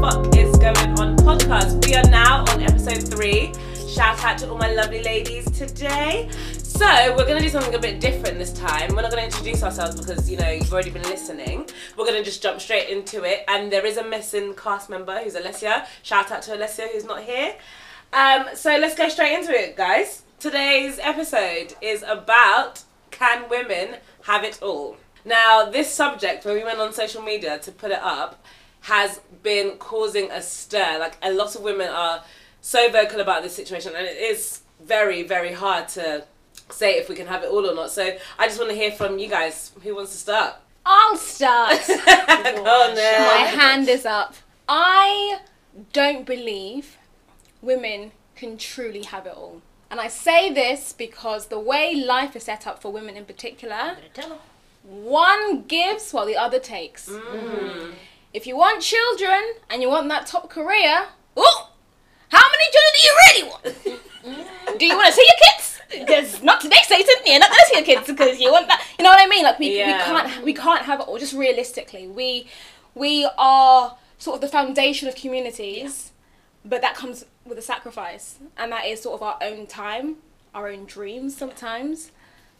fuck is going on podcast. We are now on episode three. Shout out to all my lovely ladies today. So we're gonna do something a bit different this time. We're not gonna introduce ourselves because you know you've already been listening. We're gonna just jump straight into it. And there is a missing cast member who's Alessia. Shout out to Alessia who's not here. Um, so let's go straight into it, guys. Today's episode is about can women have it all? Now, this subject, when we went on social media to put it up, has been causing a stir. Like, a lot of women are so vocal about this situation, and it is very, very hard to say if we can have it all or not. So, I just want to hear from you guys. Who wants to start? I'll start. Go on then. My hand is up. I don't believe women can truly have it all. And I say this because the way life is set up for women in particular, Tell her. one gives while the other takes. Mm. If you want children and you want that top career, oh, how many children do you really want? do you want to see your kids? Because not today, Satan. You're not going to see your kids because you want that. You know what I mean? Like we, Yeah. we can't we can't have it all. Just realistically, we we are sort of the foundation of communities, but that comes with a sacrifice, and that is sort of our own time, our own dreams sometimes.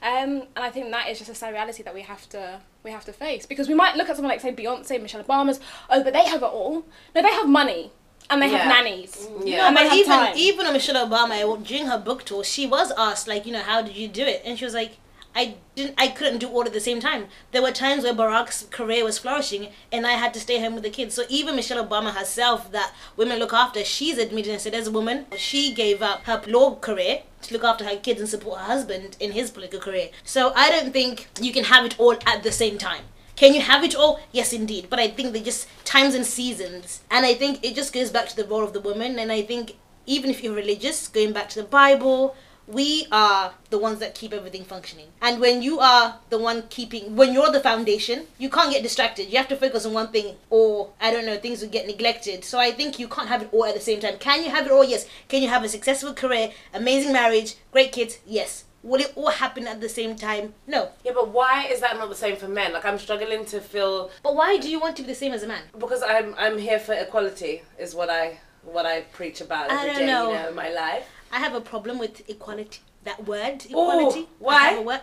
Um, and I think that is just a sad reality that we have to we have to face because we might look at someone like say Beyonce, Michelle Obama's, oh, but they have it all. No, they have money and they Yeah. have nannies. Yeah. and they but have even time. even on Michelle Obama during her book tour, she was asked like, you know, how did you do it? And she was like, I didn't, I couldn't do all at the same time. There were times where Barack's career was flourishing, and I had to stay home with the kids. So even Michelle Obama herself, that women look after, she's admitted and said, as a woman, she gave up her law career to look after her kids and support her husband in his political career. So I don't think you can have it all at the same time. Can you have it all? Yes, indeed. But I think they just times and seasons. And I think it just goes back to the role of the woman. And I think even if you're religious, going back to the Bible, we are the ones that keep everything functioning. And when you are the one keeping, when you're the foundation, you can't get distracted. You have to focus on one thing, or I don't know, things will get neglected. So I think you can't have it all at the same time. Can you have it all? Yes. Can you have a successful career, amazing marriage, great kids? Yes. Will it all happen at the same time? No. Yeah, but why is that not the same for men? Like, I'm struggling to feel But why do you want to be the same as a man? because I'm I'm here for equality is what I what I preach about every day, know. you know, in my life. I have a problem with equality. That word, Ooh, equality. why? A word.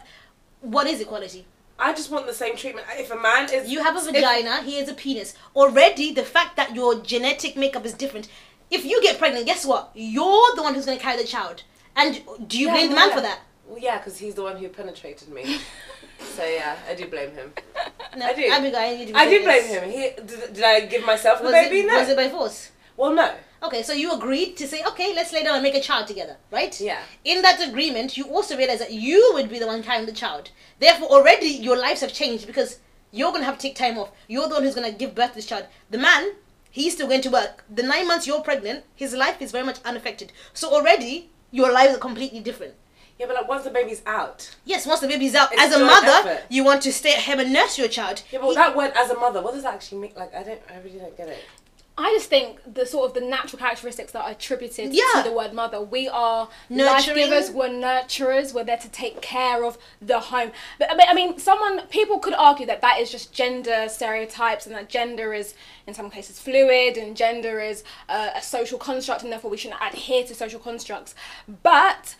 What is equality? I just want the same treatment. If a man is You have a if- vagina, he has a penis. Already, the fact that your genetic makeup is different. If you get pregnant, guess what? You're the one who's going to carry the child. And do you Yeah, blame the man yeah. for that? Well, yeah, because he's the one who penetrated me. so yeah, I do blame him. No, I do. Abigail, I need to I do blame him. He did, did I give myself the Was baby? it, no. was it by force? Well, no. Okay, so you agreed to say, okay, let's lay down and make a child together, right? Yeah. In that agreement, you also realize that you would be the one carrying the child. Therefore, already your lives have changed because you're going to have to take time off. You're the one who's going to give birth to this child. The man, he's still going to work. The nine months you're pregnant, his life is very much unaffected. So already, your lives are completely different. Yeah, but like once the baby's out. Yes, once the baby's out, as a mother, effort. you want to stay at home and nurse your child. Yeah, but He- that word as a mother, what does that actually mean? Like, I don't, I really don't get it. I just think the sort of the natural characteristics that are attributed Yeah. to the word mother. We are Nurturing. life givers, we're nurturers, we're there to take care of the home. But I mean, I mean, someone people could argue that that is just gender stereotypes and that gender is in some cases fluid and gender is uh, a social construct and therefore we shouldn't adhere to social constructs. But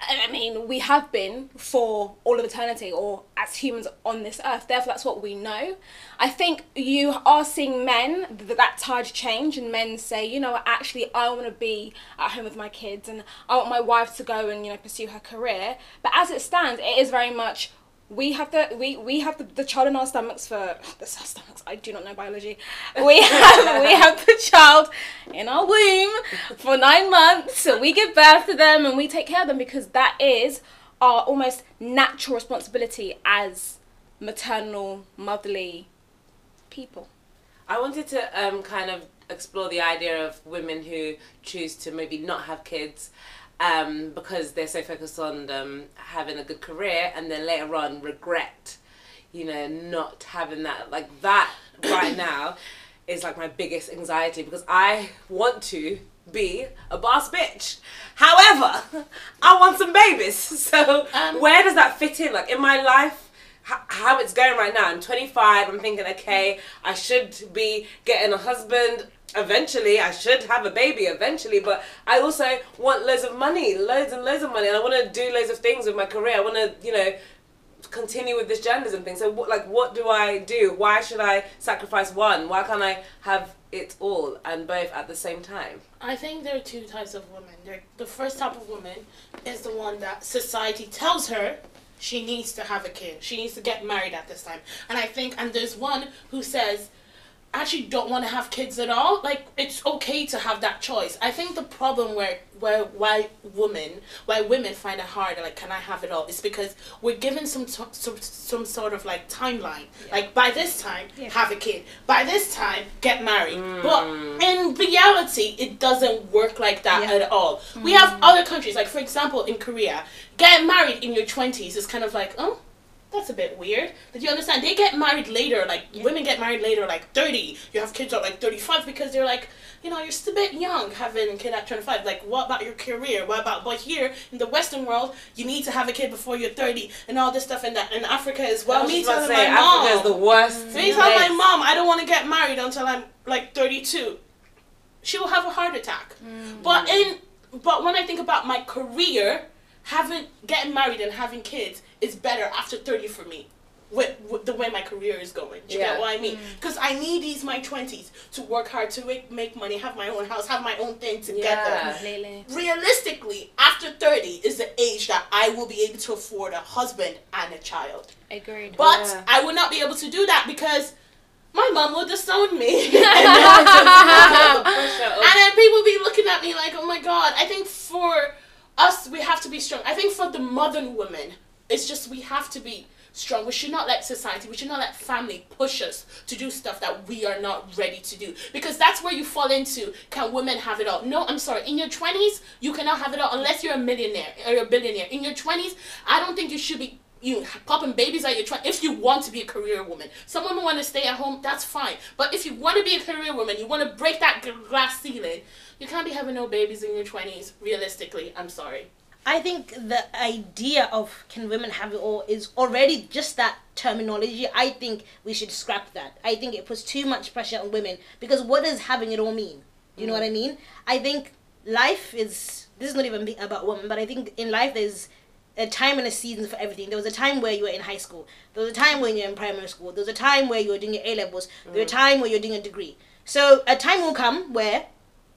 I mean, we have been for all of eternity, or as humans on this earth. Therefore, that's what we know. I think you are seeing men th- that tide change, and men say, you know, actually, I want to be at home with my kids, and I want my wife to go and you know pursue her career. But as it stands, it is very much we have the we, we have the, the child in our stomachs for the stomachs I do not know biology. We have we have the child in our womb for nine months. So we give birth to them and we take care of them because that is our almost natural responsibility as maternal motherly people. I wanted to um, kind of explore the idea of women who choose to maybe not have kids um, because they're so focused on them having a good career and then later on regret, you know, not having that. Like that right now is like my biggest anxiety because I want to be a boss bitch. However, I want some babies. So Um, where does that fit in? Like in my life, how it's going right now. I'm 25. I'm thinking, okay, I should be getting a husband. Eventually I should have a baby eventually, but I also want loads of money, loads and loads of money, and I want to do loads of things with my career. I want to, you know, continue with this genders thing. So, what, like, what do I do? Why should I sacrifice one? Why can't I have it all and both at the same time? I think there are two types of women. The first type of woman is the one that society tells her she needs to have a kid. She needs to get married at this time. And I think, and there's one who says, actually don't want to have kids at all. Like it's okay to have that choice. I think the problem where where why women why women find it hard like can I have it all is because we're given some t- some, some sort of like timeline. Like by this time have a kid. By this time get married. Mm. But in reality it doesn't work like that Yeah. at all. We have mm. other countries like for example in Korea getting married in your 20s is kind of like oh that's a bit weird. Did you understand, they get married later, like women get married later, like 30. You have kids at like 35 because they're like, you know, you're still a bit young having a kid at 25. Like, what about your career? What about, but here in the Western world, you need to have a kid before you're 30 and all this stuff and that. In Africa as well. Me just about to telling say, my mom. Africa is the worst. Me telling my mom I don't want to get married until I'm like 32. She will have a heart attack. Mm. But in but when I think about my career, having getting married and having kids is better after 30 for me. With, with the way my career is going, Do you Yeah. get what I mean? Mm. Because I need these my twenties to work hard to make, make money, have my own house, have my own thing together Yeah. Completely. realistically, after 30 is the age that I will be able to afford a husband and a child. Agreed. But Yeah. I would not be able to do that because my mom will disown me. The and then people be looking at me like, oh my god. I think for us, we have to be strong. I think for the modern women, it's just we have to be strong. We should not let society, we should not let family push us to do stuff that we are not ready to do. Because that's where you fall into can women have it all? No, I'm sorry. In your 20s, you cannot have it all unless you're a millionaire or a billionaire. In your 20s, I don't think you should be you popping babies at your twenty if you want to be a career woman. Some women want to stay at home, that's fine. But if you want to be a career woman, you want to break that glass ceiling, you can't be having no babies in your twenties. Realistically, I'm sorry. I think the idea of can women have it all is already just that terminology. I think we should scrap that. I think it puts too much pressure on women because what does having it all mean? You know what I mm. mean? I think life is this is not even about women, but I think in life there's a time and a season for everything. There was a time where you were in high school. There was a time when you were in primary school. There was a time where you were doing your A levels. There was mm. a time where you're doing a degree. So a time will come where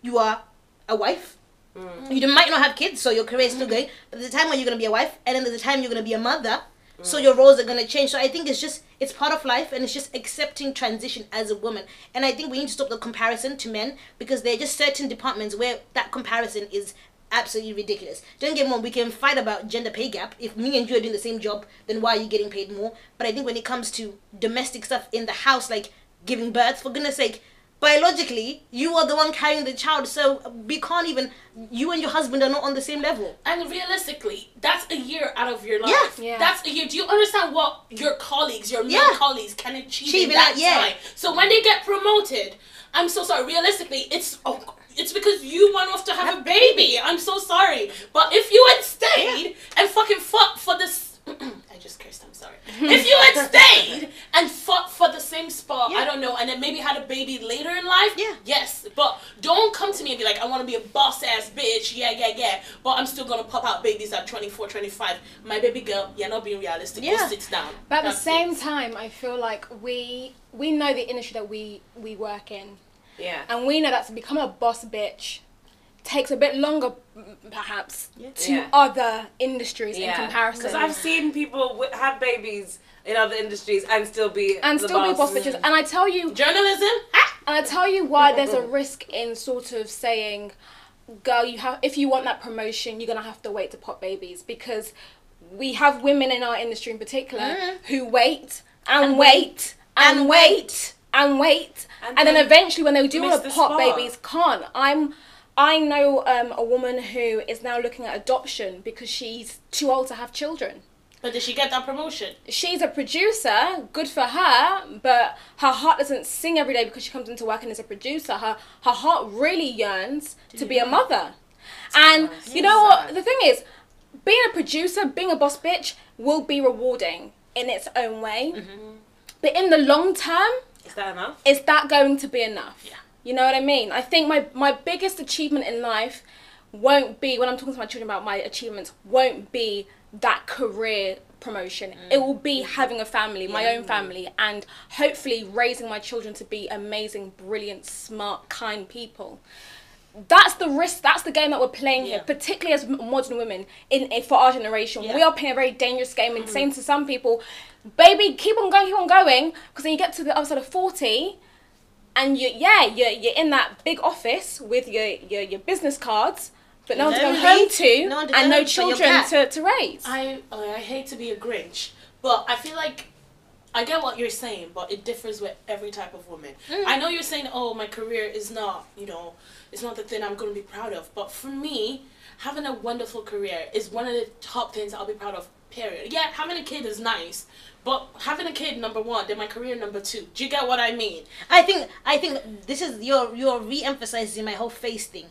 you are a wife. Mm. You might not have kids, so your career is still going. But there's a time when you're gonna be a wife, and then there's a time you're gonna be a mother. So mm. your roles are gonna change. So I think it's just it's part of life, and it's just accepting transition as a woman. And I think we need to stop the comparison to men because there are just certain departments where that comparison is absolutely ridiculous. Don't get me wrong, we can fight about gender pay gap. If me and you are doing the same job, then why are you getting paid more? But I think when it comes to domestic stuff in the house, like giving birth, for goodness sake, biologically, you are the one carrying the child, so we can't even, you and your husband are not on the same level. And realistically, that's a year out of your life. Yeah. yeah. That's a year. Do you understand what your colleagues, your male Yeah. colleagues, can achieve, Achieve in in that that, yeah. time? So when they get promoted, I'm so sorry. Realistically, it's oh, it's because you went off to have a baby. I'm so sorry. But if you had stayed and fucking fought for this. I just cursed. I'm sorry. if you had stayed and fought for the same spot, I don't know, and then maybe had a baby later in life, Yeah. yes. But don't come to me and be like, I want to be a boss ass bitch, yeah, yeah, yeah. But I'm still gonna pop out babies at 24, 25. My baby girl, you're not being realistic. Go Yeah. sit down. But at the same it. time, I feel like we we know the industry that we we work in, yeah. and we know that to become a boss bitch takes a bit longer, m- perhaps, to Yeah. other industries in comparison. Because I've seen people wi- have babies in other industries and still be and the still be boss boss. bitches. And I tell you, journalism. Ah! And I tell you why there's a risk in sort of saying, girl, you have if you want that promotion, you're gonna have to wait to pop babies because we have women in our industry in particular Mm. who wait and, wait and, and wait and wait And and, then, then eventually when they do want to pop spot. babies can't. I'm I know um, a woman who is now looking at adoption because she's too old to have children But did she get that promotion? she's a producer, good for her, but her heart doesn't sing every day because she comes into working as a producer. Her her heart really yearns to be a mother. And nice. you know what? The thing is, being a producer, being a boss bitch will be rewarding in its own way. But in the long term, Is that enough? is that going to be enough? Yeah. You know what I mean? I think my my biggest achievement in life won't be when I'm talking to my children about my achievements won't be that career promotion. Mm. It will be having a family, my own family, and hopefully raising my children to be amazing, brilliant, smart, kind people. That's the risk. That's the game that we're playing here, particularly as modern women in, in for our generation. Yeah. We are playing a very dangerous game and mm. saying to some people, "Baby, keep on going, keep on going," because then you get to the other side of forty, and you yeah you're, you're in that big office with your your, your business cards, but no one to go Lonely, home to, no and no home to, your children to, to raise. I I hate to be a Grinch, but I feel like I get what you're saying, but it differs with every type of woman. Mm. I know you're saying, oh, my career is not, you know, it's not the thing I'm going to be proud of. But for me, having a wonderful career is one of the top things I'll be proud of. Period. Yeah, having a kid is nice, but having a kid number one, then my career number two. Do you get what I mean? I think I think this is you're you're re-emphasizing my whole face thing.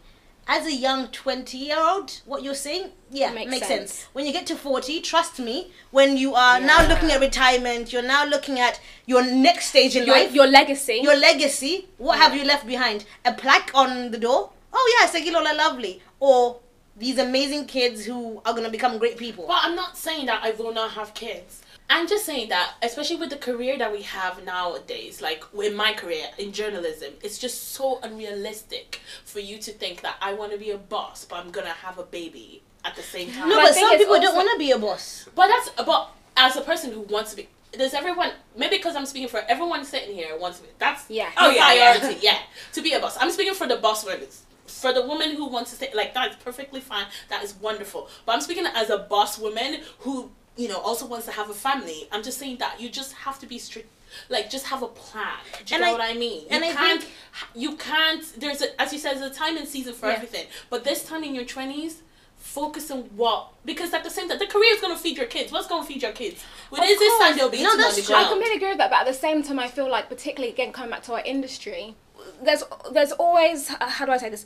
As a young twenty year old, what you're saying, yeah, Makes makes, sense. sense. When you get to forty, trust me, when you are now looking at retirement, you're now looking at your next stage in your, life, your legacy. your legacy. What have you left behind? A plaque on the door? Oh yeah, Segilola Lovely, or these amazing kids who are gonna become great people. Well, I'm not saying that I will not have kids. I'm just saying that, especially with the career that we have nowadays, like with my career in journalism, it's just so unrealistic for you to think that I want to be a boss, but I'm gonna have a baby at the same time. no, But but some it's people don't want to be a boss. But that's but as a person who wants to be, does everyone? Maybe because I'm speaking for everyone sitting here wants to be. That's Yeah. Oh yeah, yeah. priority. Yeah. to be a boss. I'm speaking for the boss women. For the woman who wants to stay, like that is perfectly fine. That is wonderful. But I'm speaking as a boss woman who you know also wants to have a family. I'm just saying that you just have to be strict. Like just have a plan. Do you And know I- what I mean? and you I can't. think- you can't. There's a as you said, there's a time and season for Yeah. everything. But this time in your twenties, focus on what because at the same time the career is gonna feed your kids. What's gonna feed your kids? When Of is this time they'll be No, that's true. I completely agree with that, but at the same time, I feel like, particularly again coming back to our industry, there's there's always uh, how do I say this,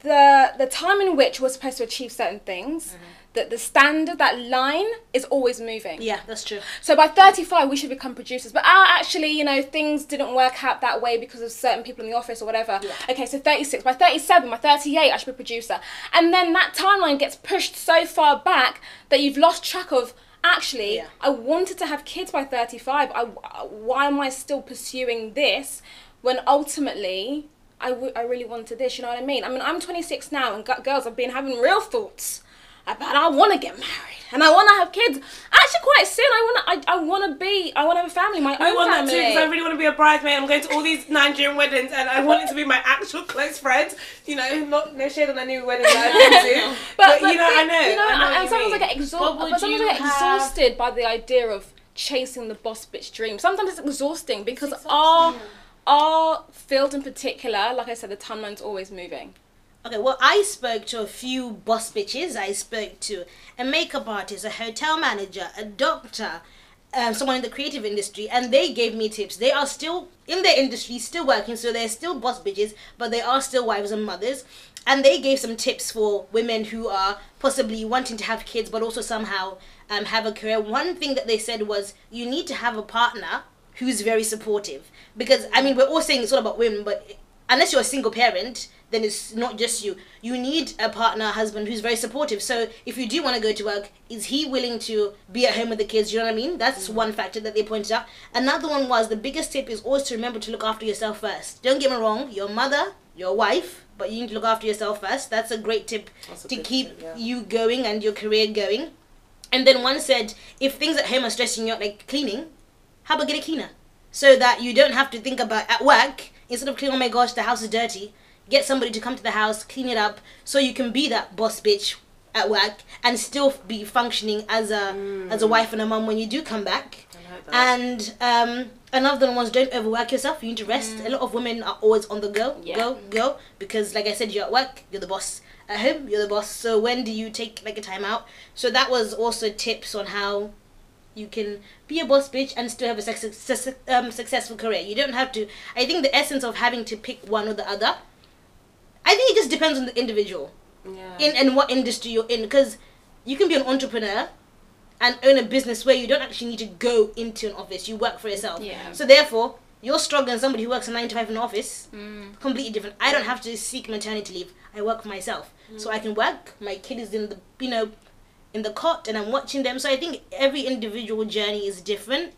the the time in which we're supposed to achieve certain things, that the standard that line is always moving. Yeah, that's true. So by 35, we should become producers. But uh, actually, you know, things didn't work out that way because of certain people in the office or whatever. Yeah. Okay, so 36. By 37, by 38, I should be a producer. And then that timeline gets pushed so far back that you've lost track of. Actually, Yeah. I wanted to have kids by 35. I, why am I still pursuing this when ultimately I, w- I really wanted this? You know what I mean? I mean, I'm 26 now, and gu- girls, I've been having real thoughts about I want to get married and I want to have kids. Actually, quite soon. I want to. I, I want to be. I want to have a family. My I own want that family. too because I really want to be a bridesmaid. I'm going to all these Nigerian weddings and I want it to be my actual close friends. You know, not no shade on any weddings that I've been to. but, you know, I know. You know, I know and, what and you sometimes I mean. get But exhausted. would But sometimes I get have- exhausted by the idea of chasing the boss bitch dream. Sometimes it's exhausting because exhausting, our our field in particular, like I said, the timeline's always moving. Okay, well, I spoke to a few boss bitches. I spoke to a makeup artist, a hotel manager, a doctor, um, someone in the creative industry, and they gave me tips. They are still in their industry, still working, so they're still boss bitches, but they are still wives and mothers. And they gave some tips for women who are possibly wanting to have kids, but also somehow um, have a career. One thing that they said was you need to have a partner who's very supportive. Because, I mean, we're all saying it's all about women, but unless you're a single parent, then it's not just you. You need a partner, husband who's very supportive. So if you do want to go to work, is he willing to be at home with the kids? You know what I mean? That's mm. one factor that they pointed out. Another one was the biggest tip is always to remember to look after yourself first. Don't get me wrong, your mother, your wife, but you need to look after yourself first. That's a great tip a to keep tip, yeah. you going and your career going. And then one said, if things at home are stressing you out, like cleaning, how about get a cleaner? So that you don't have to think about at work, instead of cleaning, oh my gosh, the house is dirty, get somebody to come to the house, clean it up, so you can be that boss bitch at work and still be functioning as a as a wife and a mum when you do come back. I like that. And um, another one was don't overwork yourself. You need to rest. A lot of women are always on the go, Yeah. go, go. Because like I said, you're at work, you're the boss. At home, you're the boss. So when do you take like a time out? So that was also tips on how you can be a boss bitch and still have a suc- suc- um, successful career. You don't have to. I think the essence of having to pick one or the other. I think it just depends on the individual yeah. in and what industry you're in because you can be an entrepreneur and own a business where you don't actually need to go into an office you work for yourself Yeah. so therefore You're than somebody who works a nine to five in an office. Mm. Completely different. I don't have to seek maternity leave. I work for myself, mm. so I can work. My kid is in the you know, in the cot, and I'm watching them. So I think every individual journey is different,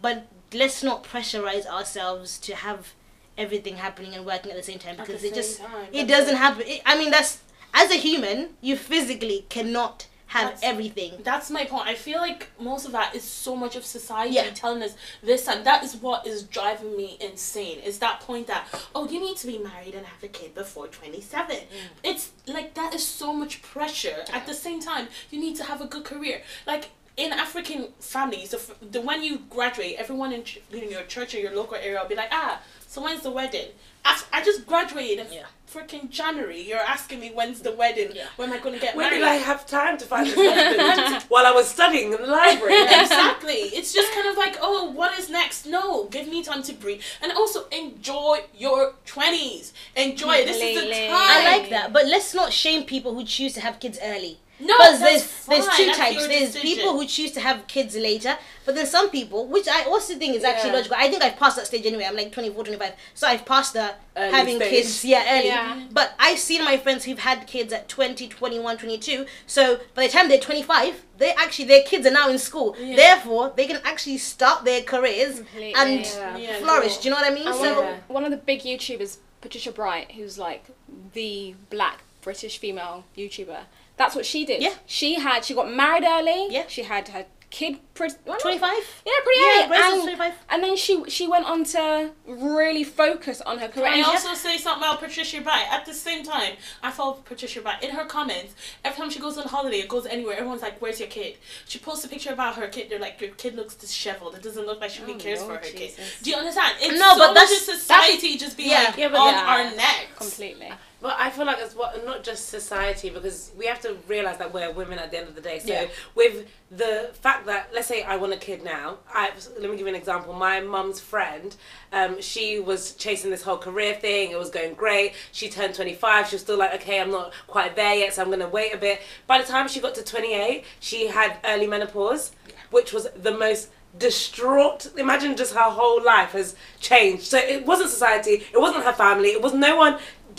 but let's not pressurize ourselves to have everything happening and working at the same time because it just time, it doesn't happen. It, I mean, that's as a human, you physically cannot have That's- everything. That's my point. I feel like most of that is so much of society Yeah. telling us this and that is what is driving me insane. Is that point that oh you need to be married and have a kid before twenty seven. Mm. It's like that is so much pressure. At the same time, you need to have a good career. Like in African families, the, the when you graduate, everyone in, ch- in your church or your local area will be like, ah, so when's the wedding? Af- I just graduated in Yeah. freaking January. You're asking me when's the wedding? Yeah. When am I going to get When married? did I have time to find this husband while I was studying in the library? exactly. It's just kind of like, oh, what is next? No, give me time to breathe. And also enjoy your 20s. Enjoy it. This is the time. I like that, but let's not shame people who choose to have kids early. No, Because that's there's there's two That's types. There's decision. people who choose to have kids later, but then some people, which I also think is actually Yeah. logical. I think I've passed that stage anyway. I'm like 24, 25, so I've passed the Early having stage. kids, yeah, early. Yeah. But I've seen my friends who've had kids at 20, 21, 22. So by the time they're 25, they actually their kids are now in school. Yeah. Therefore, they can actually start their careers Completely, and yeah. Yeah, flourish. go. Do you know what I mean? And so one, one of the big YouTubers, Patricia Bright, who's like the black British female YouTuber, that's what she did. Yeah. She had she got married early. Yeah. She had her kid pretty. 25. Yeah, pretty Yeah, early. Grace is and, 25. and then she she went on to really focus on her career. Can I And she- also say something about Patricia Bright? At the same time, I follow Patricia Bright. In her comments, every time she goes on holiday or goes anywhere, everyone's like, Where's your kid? She posts a picture about her kid. They're like, Your kid looks disheveled. It doesn't look like she really Oh, cares Lord for her kid. Do you understand? It's No, so but that's- just society just be yeah. like Yeah, but on yeah. our necks. completely. But I feel like it's what not just society because we have to realize that we're women at the end of the day. So Yeah. with the fact that let's say I want a kid now, I let me give you an example. My mum's friend, um, she was chasing this whole career thing. It was going great. She turned twenty five. She was still like, okay, I'm not quite there yet, so I'm gonna wait a bit. By the time she got to twenty eight, she had early menopause, which was the most distraught imagine just her whole life has changed so it wasn't society it wasn't her family it was no one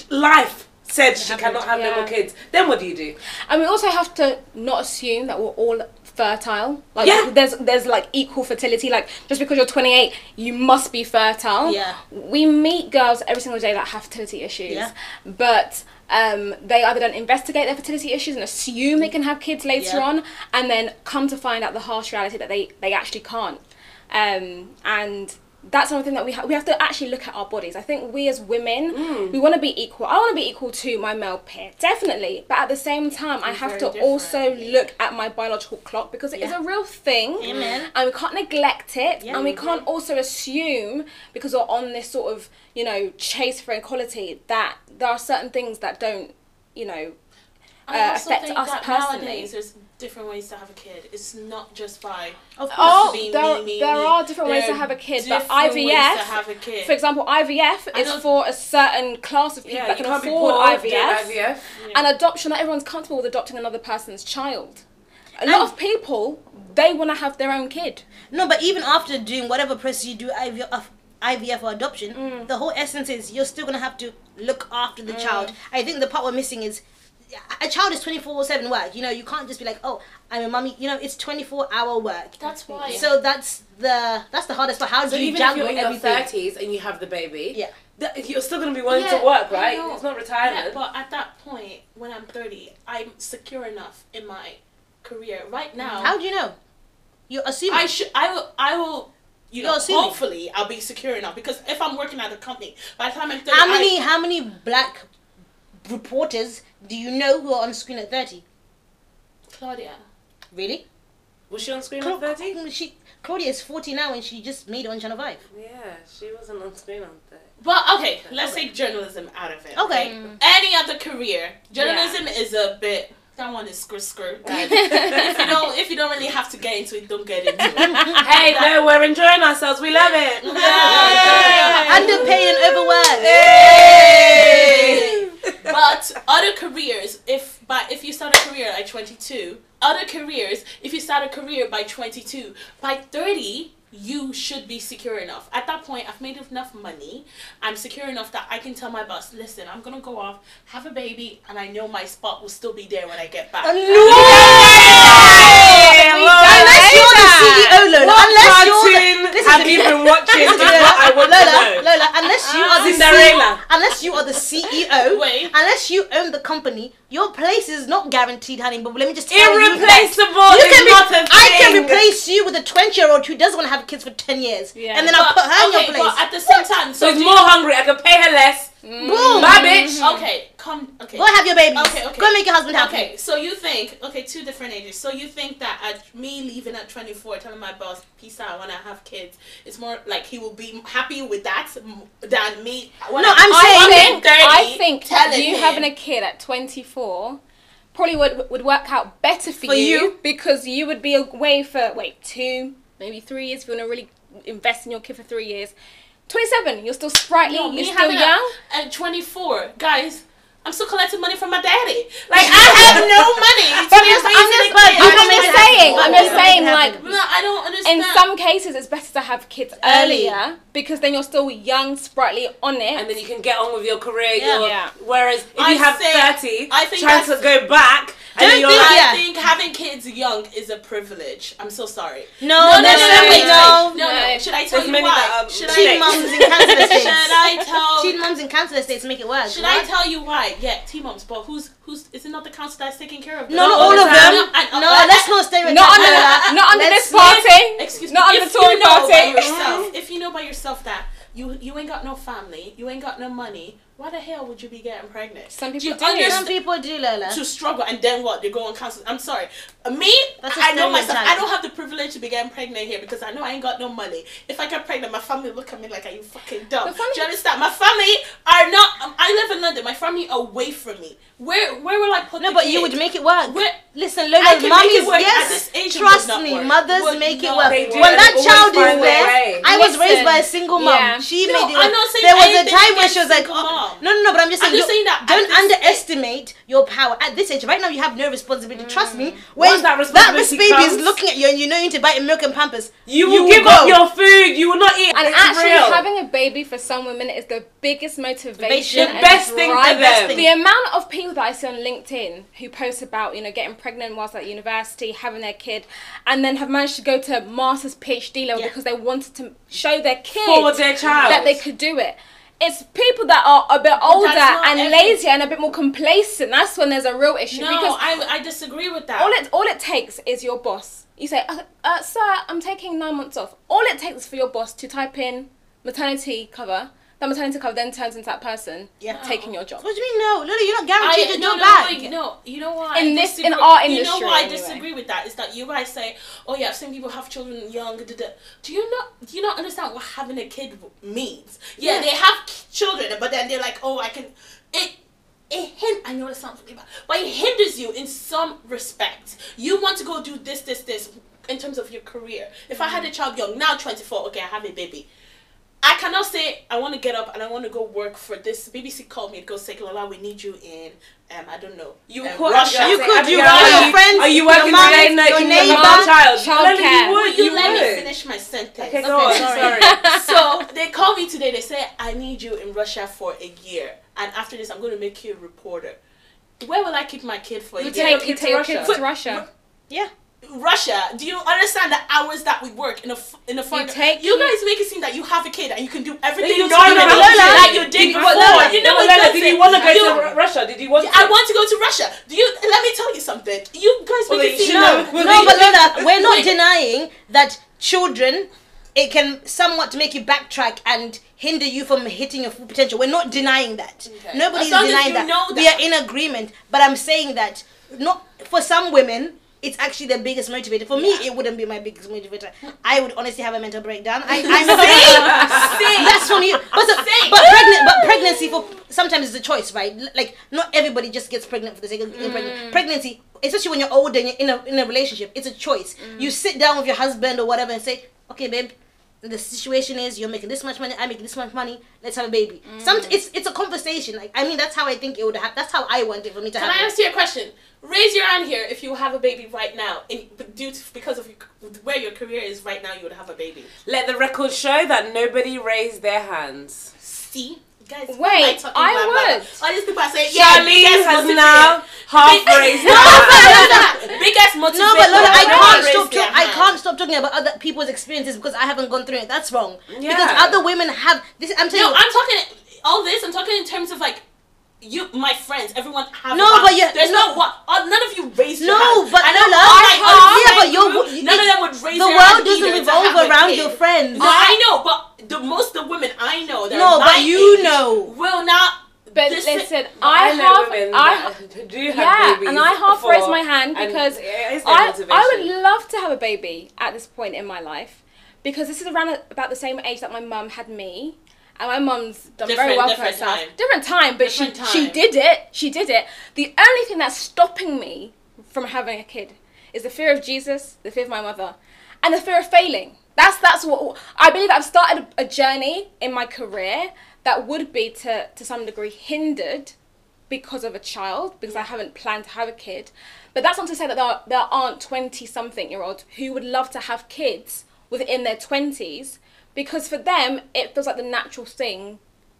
life said she cannot have no more kids then what do you do And we also have to not assume that we're all fertile. Like Yeah. there's there's like equal fertility. Like just because you're 28, you must be fertile. Yeah. We meet girls every single day that have fertility issues, Yeah. but um, they either don't investigate their fertility issues and assume they can have kids later Yeah. on, and then come to find out the harsh reality that they they actually can't. Um, and that's something that we ha- we have to actually look at our bodies. I think we as women, Mm. we want to be equal. I want to be equal to my male peer, definitely. But at the same time, I have to different. also look at my biological clock because it is Yeah. a real thing, Amen. and we can't neglect it, Yeah. and we can't also assume because we're on this sort of you know chase for equality that there are certain things that don't you know uh, affect us personally. nowadays different ways to have a kid. It's not just by Of course. Oh, me, there, me, me, there me. are different ways to have a kid, different but ways IVF, to have a kid. for example, IVF I is know- for a certain class of people yeah that can afford poor IVF. doing IVF And adoption, not everyone's comfortable with adopting another person's child. A lot of people, they want to have their own kid. No, but even after doing whatever process you do IVF, IVF or adoption, Mm. the whole essence is you're still gonna have to look after the child. I think the part we're missing is a child is 24/7 work. You know, you can't just be like, "Oh, I'm a mummy." You know, it's 24 hour work. That's why. So that's the that's the hardest part. How so do you even if juggle you're in your 30s and you have the baby Yeah. th- you're still going to be wanting Yeah, to work I right it's not Yeah, retirement but at that point, when I'm 30, I'm secure enough in my career. Right now, How do you know? You're assuming. I should. I will. I will. You You're know, assuming. hopefully, I'll be secure enough because if I'm working at a company, by the time I'm 30, how many I, how many black reporters do you know who are on screen at 30? Claudia. Really? was she on screen Cla- at 30 She Claudia is 40 now and she just made it on Channel 5. yeah she wasn't on screen on 30 But okay, let's take journalism out of it. Okay. Any other career, journalism is a bit. That one is screw screw. if you don't, if you don't really have to get into it, don't get into it. hey no we're enjoying ourselves we love it Yeah. Underpaid and overworked. But other careers, if by if you start a career at 22, other careers, if you start a career by 22, by 30, you should be secure enough. At that point, I've made enough money. I'm secure enough that I can tell my boss, listen, I'm gonna go off, have a baby, and I know my spot will still be there when I get back. Unless the CEO, Lola. What Unless you're the, listen have to you been watching? Lola, what I want to Lola, know. Lola, unless you are the ah, Cinderella. CEO, unless you are the CEO, Wait. unless you own the company, your place is not guaranteed, honey. But let me just tell you, Irreplaceable you is can a I can replace you with a twenty-year-old who doesn't want to have kids for ten years, Yeah. and then I'll put her in your place. but at the same time, So do more hungry. I can pay her less. Boom. Bye, bitch. Mm-hmm. Okay, come. Okay. Go have your babies. Okay, okay. Go make your husband happy. Okay, so you think okay, two different ages. So you think that at me leaving at twenty four, telling my boss, "Peace out, when I have kids," it's more like he will be happy with that than me. when No, I- I'm I'm saying- I think, 30, I think telling you him. having a kid at 24 probably would would work out better for, For you, you? because you would be away for wait two maybe three years if you want to really invest in your kid for three years. 27, you're still sprightly, me you're still a- young. At 24, guys, I'm still collecting money from my daddy. Like I have no money. But I'm just- a but kid. I'm just saying, I'm just saying, like. No, I don't understand. in some cases, it's better to have kids Early. earlier because then you're still young, sprightly on it. And then you can get on with your career. Yeah. your- Yeah. Whereas if I you have think- 30, I think trying to go back, Don't think- like, I yeah. think having kids young is a privilege. I'm so sorry. No, no, no, no, no, no, wait, no. no, no. Should I tell There's you why? that, um, Should I? mums in council estates. Should I tell? Teen mums in council estates make it work. Should? I tell you why? Yeah, teen moms, but who's who's? Is it not the council that's taking care of them? No, not Not all all of the them. time. And- No, and- uh, let's not stereotype. not under, Lola. not under Let's this not- party. Excuse not me. under if the Tory you know by party. yourself, if you know by yourself that you you ain't got no family, you ain't got no money, why the hell would you be getting pregnant? Some people you do. understand- Some people do, Lola. to struggle and then what they go on council i'm sorry me That's a i know myself stereotype. i don't have the privilege to be getting pregnant here because i know i ain't got no money if i get pregnant my family look at me like are you fucking dumb The funny- do you understand my family are not um, i live in london my family away from me where where will i put No, the but you would make it work. Where- Listen, I Lola, can make mummies, it work. At yes. this age, Trust me, work. mothers Would make it work. They do, When that child is find there. I was raised by a single mom. She made it work. there was a time when she was like, single no, no, no, but I'm just I'm saying, just you- saying that don't this underestimate your power. At this age, right now, you have no responsibility. Trust me. Mm. When Once that this responsibility baby is looking at you and you know you need to buy him milk and pampers, You will will give go. up your food. You will not eat. And It's actually, real. having a baby for some women is the biggest motivation. The best thing for drive. them. The amount of people that I see on LinkedIn who post about, you know, getting pregnant whilst at university, having their kid, and then have managed to go to master's PhD level Yeah. because they wanted to show their kid For their child. that they could do it. It's people that are a bit older and every- lazier and a bit more complacent. That's when there's a real issue no because I, I disagree with that all it all it takes is your boss. You say, uh, uh, "Sir, I'm taking nine months off." All it takes for your boss to type in maternity cover. That maternity cover then turns into that person Yeah. taking your job. what do you mean no? Lola, you're not guaranteed I, to no, go no, back. wait, no, you know why? In I this- in disagree- our You know industry, why I anyway. disagree with that? Is that you guys say, oh yeah, I've seen people have children young. Da, da, da. Do you not? Do you not understand what having a kid means? Yeah, Yeah. they have children, but then they're like, oh, I can. It. It hind- I know it sounds really bad, but it hinders you in some respect. You want to go do this, this, this in terms of your career. If I had a child young, now 24, okay, I have a baby. I cannot say I want to get up and I want to go work for this. BBC called me to go say, Lola, we need you in, um, I don't know, You um, could, Russia. You could, you are your friends, Are you working today? No, your you neighbor, a child. childcare. Lola, you would. You, You let me finish my sentence? Okay, go on. sorry. So they called me today. They say I need you in Russia for a year, and after this, I'm going to make you a reporter. Where will I keep my kid for a You year? take- Take, you take your kids Russia. to Russia. Yeah. Russia. Do you understand the hours that we work in a in a foreign? take you you- guys make it seem that you have a kid and you can do everything You you don't do have like you did you- before. Lola, You know Lola? Did you want to go to Russia? Did you want to? I want to go to Russia. Do you? Let me tell you something. You guys make you it seem no, know. No, but Lola, we're not denying that children, it can somewhat make you backtrack and hinder you from hitting your full potential. We're not denying that. Okay. Nobody's As long as denying you that. know We are in agreement. But I'm saying that not for some women. It's actually the biggest motivator. For me, Yeah. it wouldn't be my biggest motivator. I would honestly have a mental breakdown. I, I'm saying that's from you. But, Same. but pregnant, but pregnancy for sometimes it's a choice, right? Like not everybody just gets pregnant for the sake of getting Mm. pregnant. Pregnancy, especially when you're older and you're in a in a relationship, it's a choice. Mm. You sit down with your husband or whatever and say, "Okay, babe, the situation is you're making this much money, I'm making this much money. Let's have a baby. Mm. Some it's it's a conversation. Like I mean, that's how I think it would have. That's how I want it for me to Can happen. I ask you a question? Raise your hand here if you have a baby right now. In, due to, because of your, where your career is right now, you would have a baby. Let the record show that nobody raised their hands. See? Guys, Wait, what I, would. All these people are saying, yeah, Charlene biggest has motivator. now half raised No, her no, hand. no, no. Biggest motivator. No, but Lola, I can't stop. their talk- I can't stop talking about other people's experiences because I haven't gone through it. That's wrong. Yeah. Because other women have this. I'm telling No, you. I'm talking all this. I'm talking in terms of like you, my friends, everyone have. No, a but you- there's no. no what. Uh, none of you raised your No, hand. but I know Lola, all my I- other yeah, but friend you're- group, none of them would raise the world doesn't revolve around your friends. No, I know, but the most of the women I know, that No, but my you age, know. will not. But this- listen, I, I, know half, women I, that do have yeah, babies and I half before, raised my hand because it is their I. I would love to have a baby at this point in my life because this is around about the same age that my mum had me. And my mum's done very well for different herself. time. Different time, but Different she she did it. She did it. The only thing that's stopping me from having a kid is the fear of Jesus, the fear of my mother, and the fear of failing. That's that's what I believe. I've started a, journey in my career that would be to to some degree hindered because of a child because I haven't planned to have a kid. But that's not to say that there, are, there aren't 20 something year olds who would love to have kids within their 20s because for them it feels like the natural thing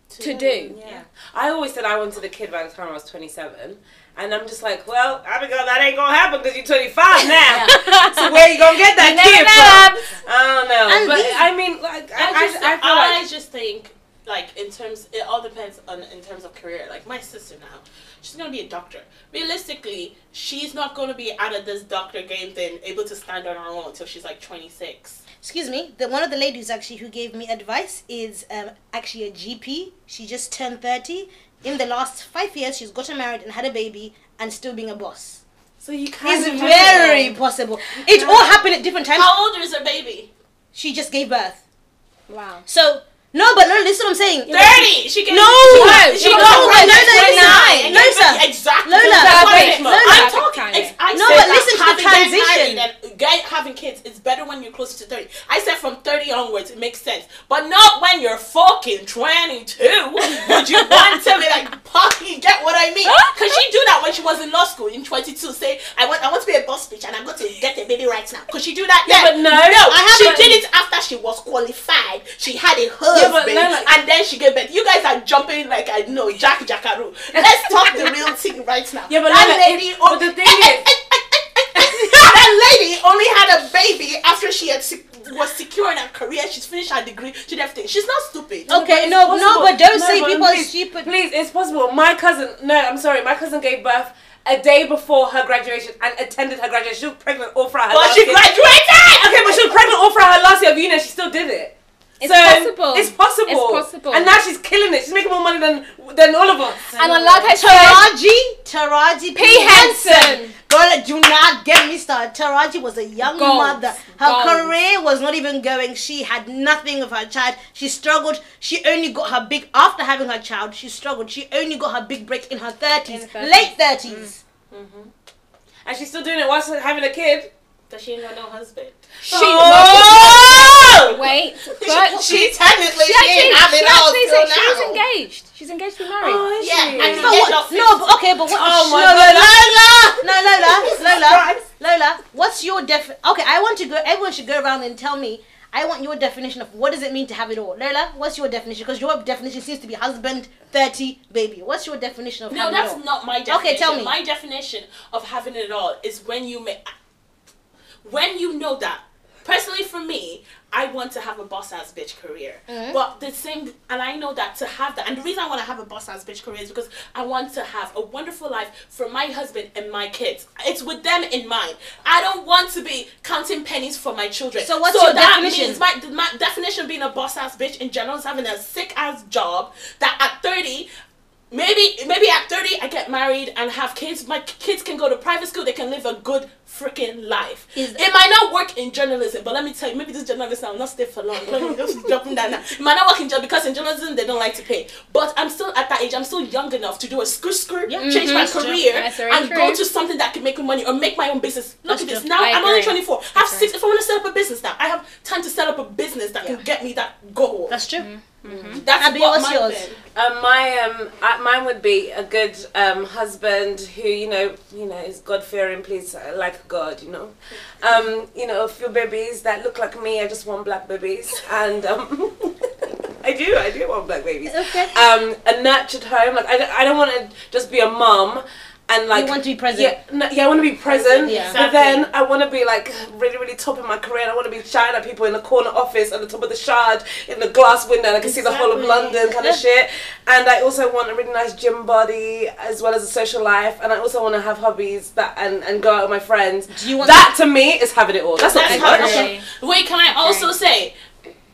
to do. Yeah. I always said I wanted a kid by the time I was 27. And I'm just like, well, Abigail, that ain't gonna happen because you're 25 now. so where you gonna get that You kid from? I don't know. And but these- I mean, like, I, I just, I, I feel like just think, like, in terms, it all depends on in terms of career. Like my sister now, she's gonna be a doctor. Realistically, she's not gonna be out of this doctor game thing, able to stand on her own until she's like twenty six. Excuse me. The one of the ladies actually who gave me advice is um, actually a GP. She just turned thirty. In the last five years, she's gotten married and had a baby, and still being a boss. so you can't. It's very it. possible. It all happened at different times. How old is her baby? She just gave birth. Wow. So no, but no, listen what I'm saying. Thirty. She gave. No, she, she no, got no, pregnant no, at listen, 29. Lola, Exactly. Lola, That's what Lola, it is. Lola. I'm talking. Ex- I No, said but that listen to the having get transition. married and get, having kids is better when you're closer to 30. I said from 30 onwards, it makes sense. But not when you're fucking 22. Would you want to be like, Poppy, get what I mean? Because she do that when she was in law school in 22. Say, I want I want to be a boss bitch and I'm going to get a baby right now. Could she do that? Yeah, but no. No, I she haven't- did it after she was qualified. She had a husband. but no, no. And then she gave birth. You guys are jumping like, I know, Jack Jackaroo. Let's talk the real thing right now. Yeah, but that Lola, lady, it- but the thing is- that lady only had a baby after she had sec- was secure in her career. She's finished her degree. She did everything. She's not stupid. Okay, it's no, no, but don't No, say but people are please, stupid. Please, it's possible. My cousin, no, I'm sorry, my cousin gave birth a day before her graduation and attended her graduation. She was pregnant all throughout her But last she year. graduated. Okay, but she was pregnant all throughout her last year of uni and she still did it. It's So, possible. It's possible. It's possible. And now she's killing it. She's making more money than than all of us. And I like I said, Taraji, Taraji P. Henson. Girl, do not get me started. Taraji was a young Goals. mother. Her Goals. career was not even going. She had nothing of her child. She struggled. She only got her big after having her child. She struggled. She only got her big break in her thirties, In her 30s. late thirties. Mm. Mm-hmm. And she's still doing it whilst having a kid. Does she ain't got no husband? she Oh! wait, but She technically she she, actually, ain't having she all actually till said she was engaged. She's engaged to be married. Oh, is Yeah, she? and But what? No, but okay, but what? Oh my no, God, no, no, Lola, Lola, Lola. What's your def? Okay, I want to go. Everyone should go around and tell me. I want your definition of what does it mean to have it all. Lola, what's your definition? Because your definition seems to be husband, thirty, baby. What's your definition of No, having that's it all? No, that's not my definition. Okay, tell me. My definition of having it all is when you make, when you know that. Personally, for me, I want to have a boss ass bitch career. Mm-hmm. But the same, and I know that to have that, and the reason I want to have a boss ass bitch career is because I want to have a wonderful life for my husband and my kids. It's with them in mind. I don't want to be counting pennies for my children. So what's your that definition? Means my, my definition of being a boss ass bitch in general is having a sick ass job that at 30 Maybe maybe at 30 I get married and have kids. My kids can go to private school. They can live a good freaking life. Is- it might not work in journalism, but let me tell you, maybe this journalism will not stay for long. Let me just dropping that now. It might not work in journalism because in journalism they don't like to pay. But I'm still at that age. I'm still young enough to do a screw screw, Yeah. change my Mhm. That's true. career, That's and true. go to something that can make me money or make my own business. Look That's at this. true. Now I I'm only agree. 24. I have Agree. six. If I want to set up a business now, I have time to set up a business that can get me that goal. That's true. That's Abby, what what's mine yours? been. Um, my um, uh, mine would be a good um husband who you know you know is God fearing, please uh, like God, you know, um, you know a few babies that look like me. I just want black babies, and um, I do, I do want black babies. Okay. Um, a nurtured home, like I, don't- I don't want to just be a mum. And like want to be present. Yeah, no, yeah, I want to be present. Yeah. But then I want to be like really, really top in my career. And I want to be shouting at people in the corner office at the top of the shard in the glass window, and I can see the whole of London kind of shit. And I also want a really nice gym body as well as a social life. And I also want to have hobbies that and, and go out with my friends. Do you want that to me is having it all. That's what That's I how think. Wait, can I also say,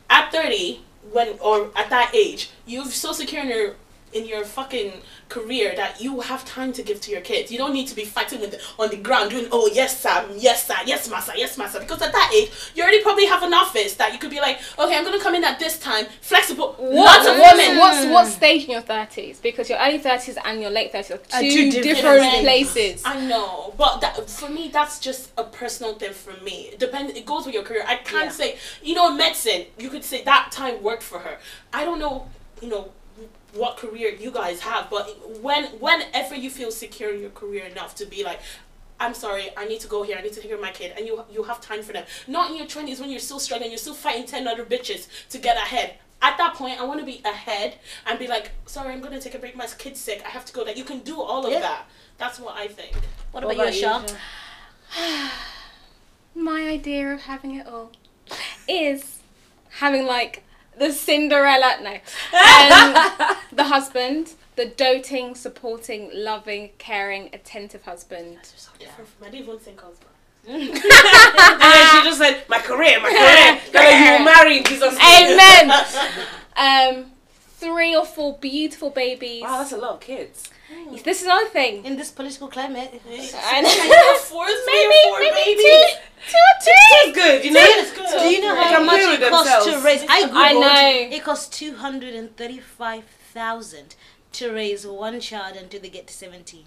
at thirty, when or at that age, you're so secure in your in your fucking career that you have time to give to your kids. You don't need to be fighting with on the ground doing oh yes sir, yes sir, yes massa, yes massa. Because at that age, you already probably have an office that you could be like, okay, I'm gonna come in at this time, flexible. What, Lots of what's, women. what's what stage in your thirties? Because your early thirties and your late thirties are two, two different different, places. I know, but that, for me, that's just a personal thing for me. It depends. It goes with your career. I can't Yeah. say, you know, medicine. You could say that time worked for her. I don't know, you know, what career you guys have, but when whenever you feel secure in your career enough to be like. I'm sorry, I need to go here, I need to take care of my kid, and you you have time for them. Not in your twenties when you're still struggling, you're still fighting ten other bitches to get ahead. At that point, I want to be ahead and be like, sorry, I'm gonna take a break. My kid's sick. I have to go. That you can do all of Yeah. that. That's what I think. What What about, about you, you, Shah? My idea of having it all is having like the Cinderella, no, um, the husband, the doting, supporting, loving, caring, attentive husband. so different from I didn't even think husband. And then she just said, my career, my career. Like you will marry Jesus. Amen. Um, three or four beautiful babies. Wow, that's a lot of kids. this is another thing. In this political climate, And four, three maybe, or four maybe babies. two, two or three. It's good, you know. It's good. do you know how can much it costs to themselves. raise? I I googled. know. It costs two hundred and thirty-five thousand to raise one child until they get to seventeen.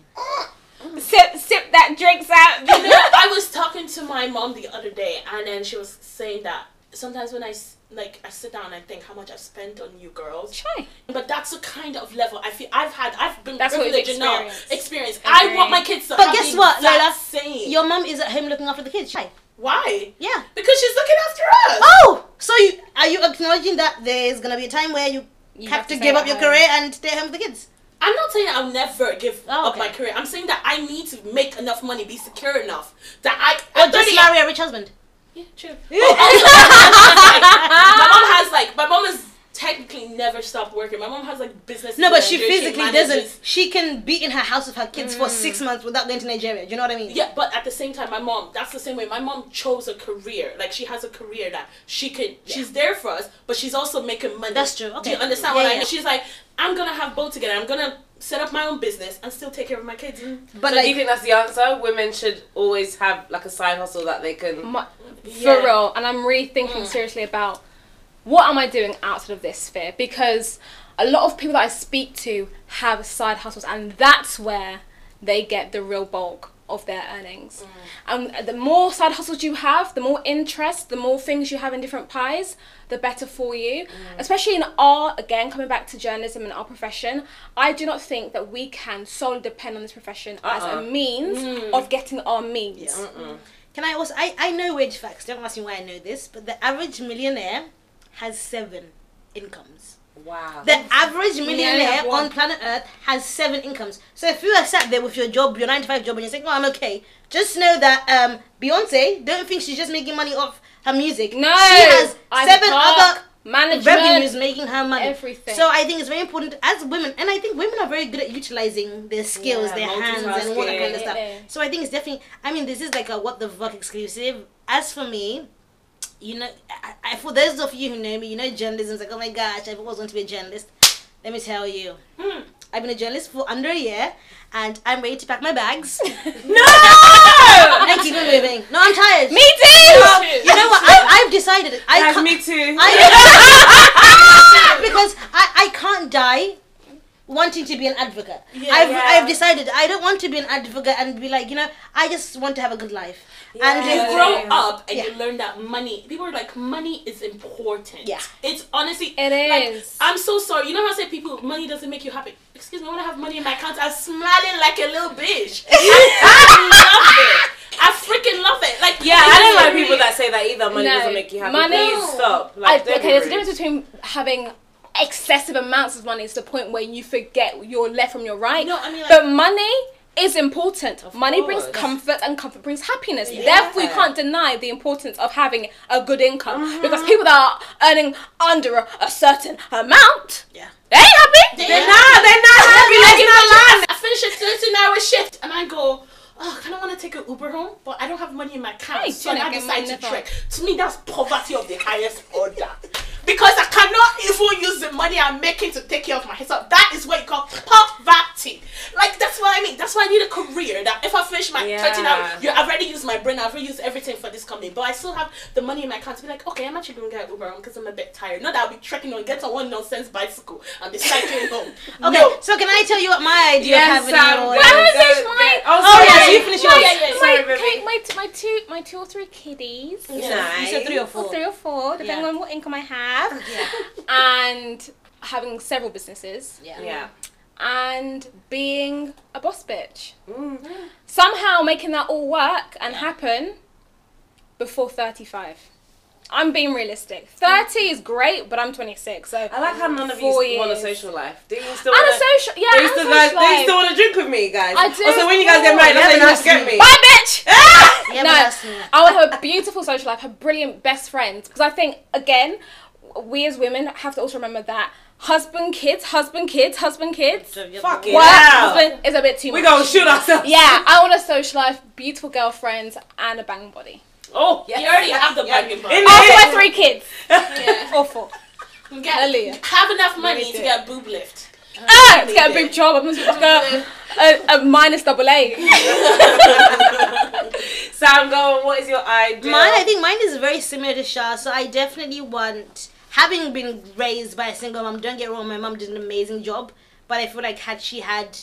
Sip, sip that drinks out. You know, I was talking to my mom the other day, and then she was saying that sometimes when I s- like I sit down and think how much I've spent on you girls, Try. but that's the kind of level I feel I've had. I've been That's privileged enough experience. I want my kids to But have guess what, Lola? Same. Your mum is at home looking after the kids. Right? Why? Yeah. Because she's looking after us. Oh, so you are you acknowledging that there's gonna be a time where you, You have, to stay give up your home. career and stay home with the kids? I'm not saying I'll never give Oh, up my career. I'm saying that I need to make enough money, be secure enough that I. Or just marry a rich husband? Yeah, true. Oh, my mom has like my mom has technically never stopped working. My mom has like business. No, but she physically manages- doesn't. She can be in her house with her kids for six mm. months without going to Nigeria. Do you know what I mean? Yeah, but at the same time, my mom, that's the same way. My mom chose a career. Like, she has a career that she can, she's there for us, but she's also making money. That's true, Okay. Do you understand Yeah, what I mean? She's like, I'm gonna have both together. I'm gonna set up my own business and still take care of my kids. And But so do you like, think that's the answer? Women should always have like a side hustle that they can. My, for Yeah. real, and I'm really thinking Mm. seriously about what am I doing outside of this sphere because a lot of people that I speak to have side hustles, and that's where they get the real bulk of their earnings. And the more side hustles you have, the more interest, the more things you have in different pies, the better for you. Mm. Especially in our, again, coming back to journalism and our profession, I do not think that we can solely depend on this profession as Uh-uh. a means mm. of getting our means. Mm-mm. Uh-uh. can I also? I I know wage facts. Don't ask me why I know this, but the average millionaire has seven incomes. Wow. The average millionaire one. on planet Earth has seven incomes. So if you are sat there with your job, your nine to five job, and you're saying, "Oh, I'm okay," just know that um, Beyonce don't think she's just making money off her music. No, she has Ivy seven other management, revenues making her money. everything. So I think it's very important as women, and I think women are very good at utilizing their skills, Yeah, their hands, and all that kind of stuff. Yeah. So I think it's definitely. I mean, this is like a what the fuck exclusive. As for me, you know, I, I, for those of you who know me, you know, journalism is like, oh my gosh, I've always want to be a journalist. Let me tell you. Hmm. I've been a journalist for under a year, and I'm ready to pack my bags No! and keep it moving. No, I'm tired. Me too. No, you know what? I, I've decided. I Guys, can't, me too. I, because I, I can't die wanting to be an advocate. Yeah. I've, Yeah. I've decided I don't want to be an advocate and be like, you know, I just want to have a good life. And you grow up and Yeah. you learn that money people are like money is important Yeah. it's honestly It like, i'm so sorry you know how i say people money doesn't make you happy excuse me when i want to have money in my account i'm smiling like a little bitch i love it i freaking love it like Yeah, I don't like really- people that say that either. Money No. doesn't make you happy. Money- Please stop. Like, don't okay, be there's a difference between having excessive amounts of money to the point where you forget your left from your right. No, I mean, like- but money is important. money brings comfort and comfort brings happiness. Yeah. Therefore, you can't deny the importance of having a good income Mm-hmm. because people that are earning under a, a certain amount, Yeah. they ain't happy. They- They're not. They're not happy. Like, Like, you're not lying. I finish a 13 hour shift and I go, oh, I kind of want to take an Uber home, but I don't have money in my account. Hey, so I Jenna, decide to trek. To me, that's poverty of the highest order. Because I cannot even use the money I'm making to take care of myself. That is what you call poverty. Like, that's what I mean. That's why I need a career. That if I finish my Yeah. 13 hours, you I've already used my brain, I've already used everything for this company, but I still have the money in my account to be like, okay, I'm actually going to get Uber home because I'm a bit tired. Not that I'll be trekking on, get on one nonsense bicycle and be cycling home. Okay, No. so can I tell you what my idea Yes, of having Sam. your Go, Well, I was go, just go. my- Oh, Oh, sorry. yeah, so you finish my, yours. Yeah, yeah, yeah. my, Sorry, my, my two my two or three kiddies. Yeah. You said three or Or four. Oh, three or four, depending Yeah. on what income I have. Yeah. And having several businesses. Yeah. Yeah. And being a boss bitch. Mm. Somehow making that all work and happen before 35. I'm being realistic. 30 is great, but I'm 26, so. I like how none of you Four want a social life. Do you still And a social, yeah, They and still, social guys, they life. still want to drink with me, guys. I do. Also, when you guys get married, that's Yeah, when you but get me. Bye, bitch! Yeah, no, I want to have a beautiful social life, have brilliant best friends. Because I think, again, we as women have to also remember that husband, kids, husband, kids, husband, kids. Fuck it. Work, Yeah. husband is a bit too much. We much. gonna shoot ourselves. Yeah, I want a social life, beautiful girlfriends, and a bang body. Oh, yes. You already have the Yeah. banging body. the After my head. three kids. Or four. Get, Hallelujah. have enough money to get a boob lift. Ah, to get a big job, I'm just gonna a, a minus double A. Sam, go on. What is your idea? Mine, I think mine is very similar to Shah. So I definitely want, having been raised by a single mom. Don't get wrong, my mom did an amazing job, but I feel like had she had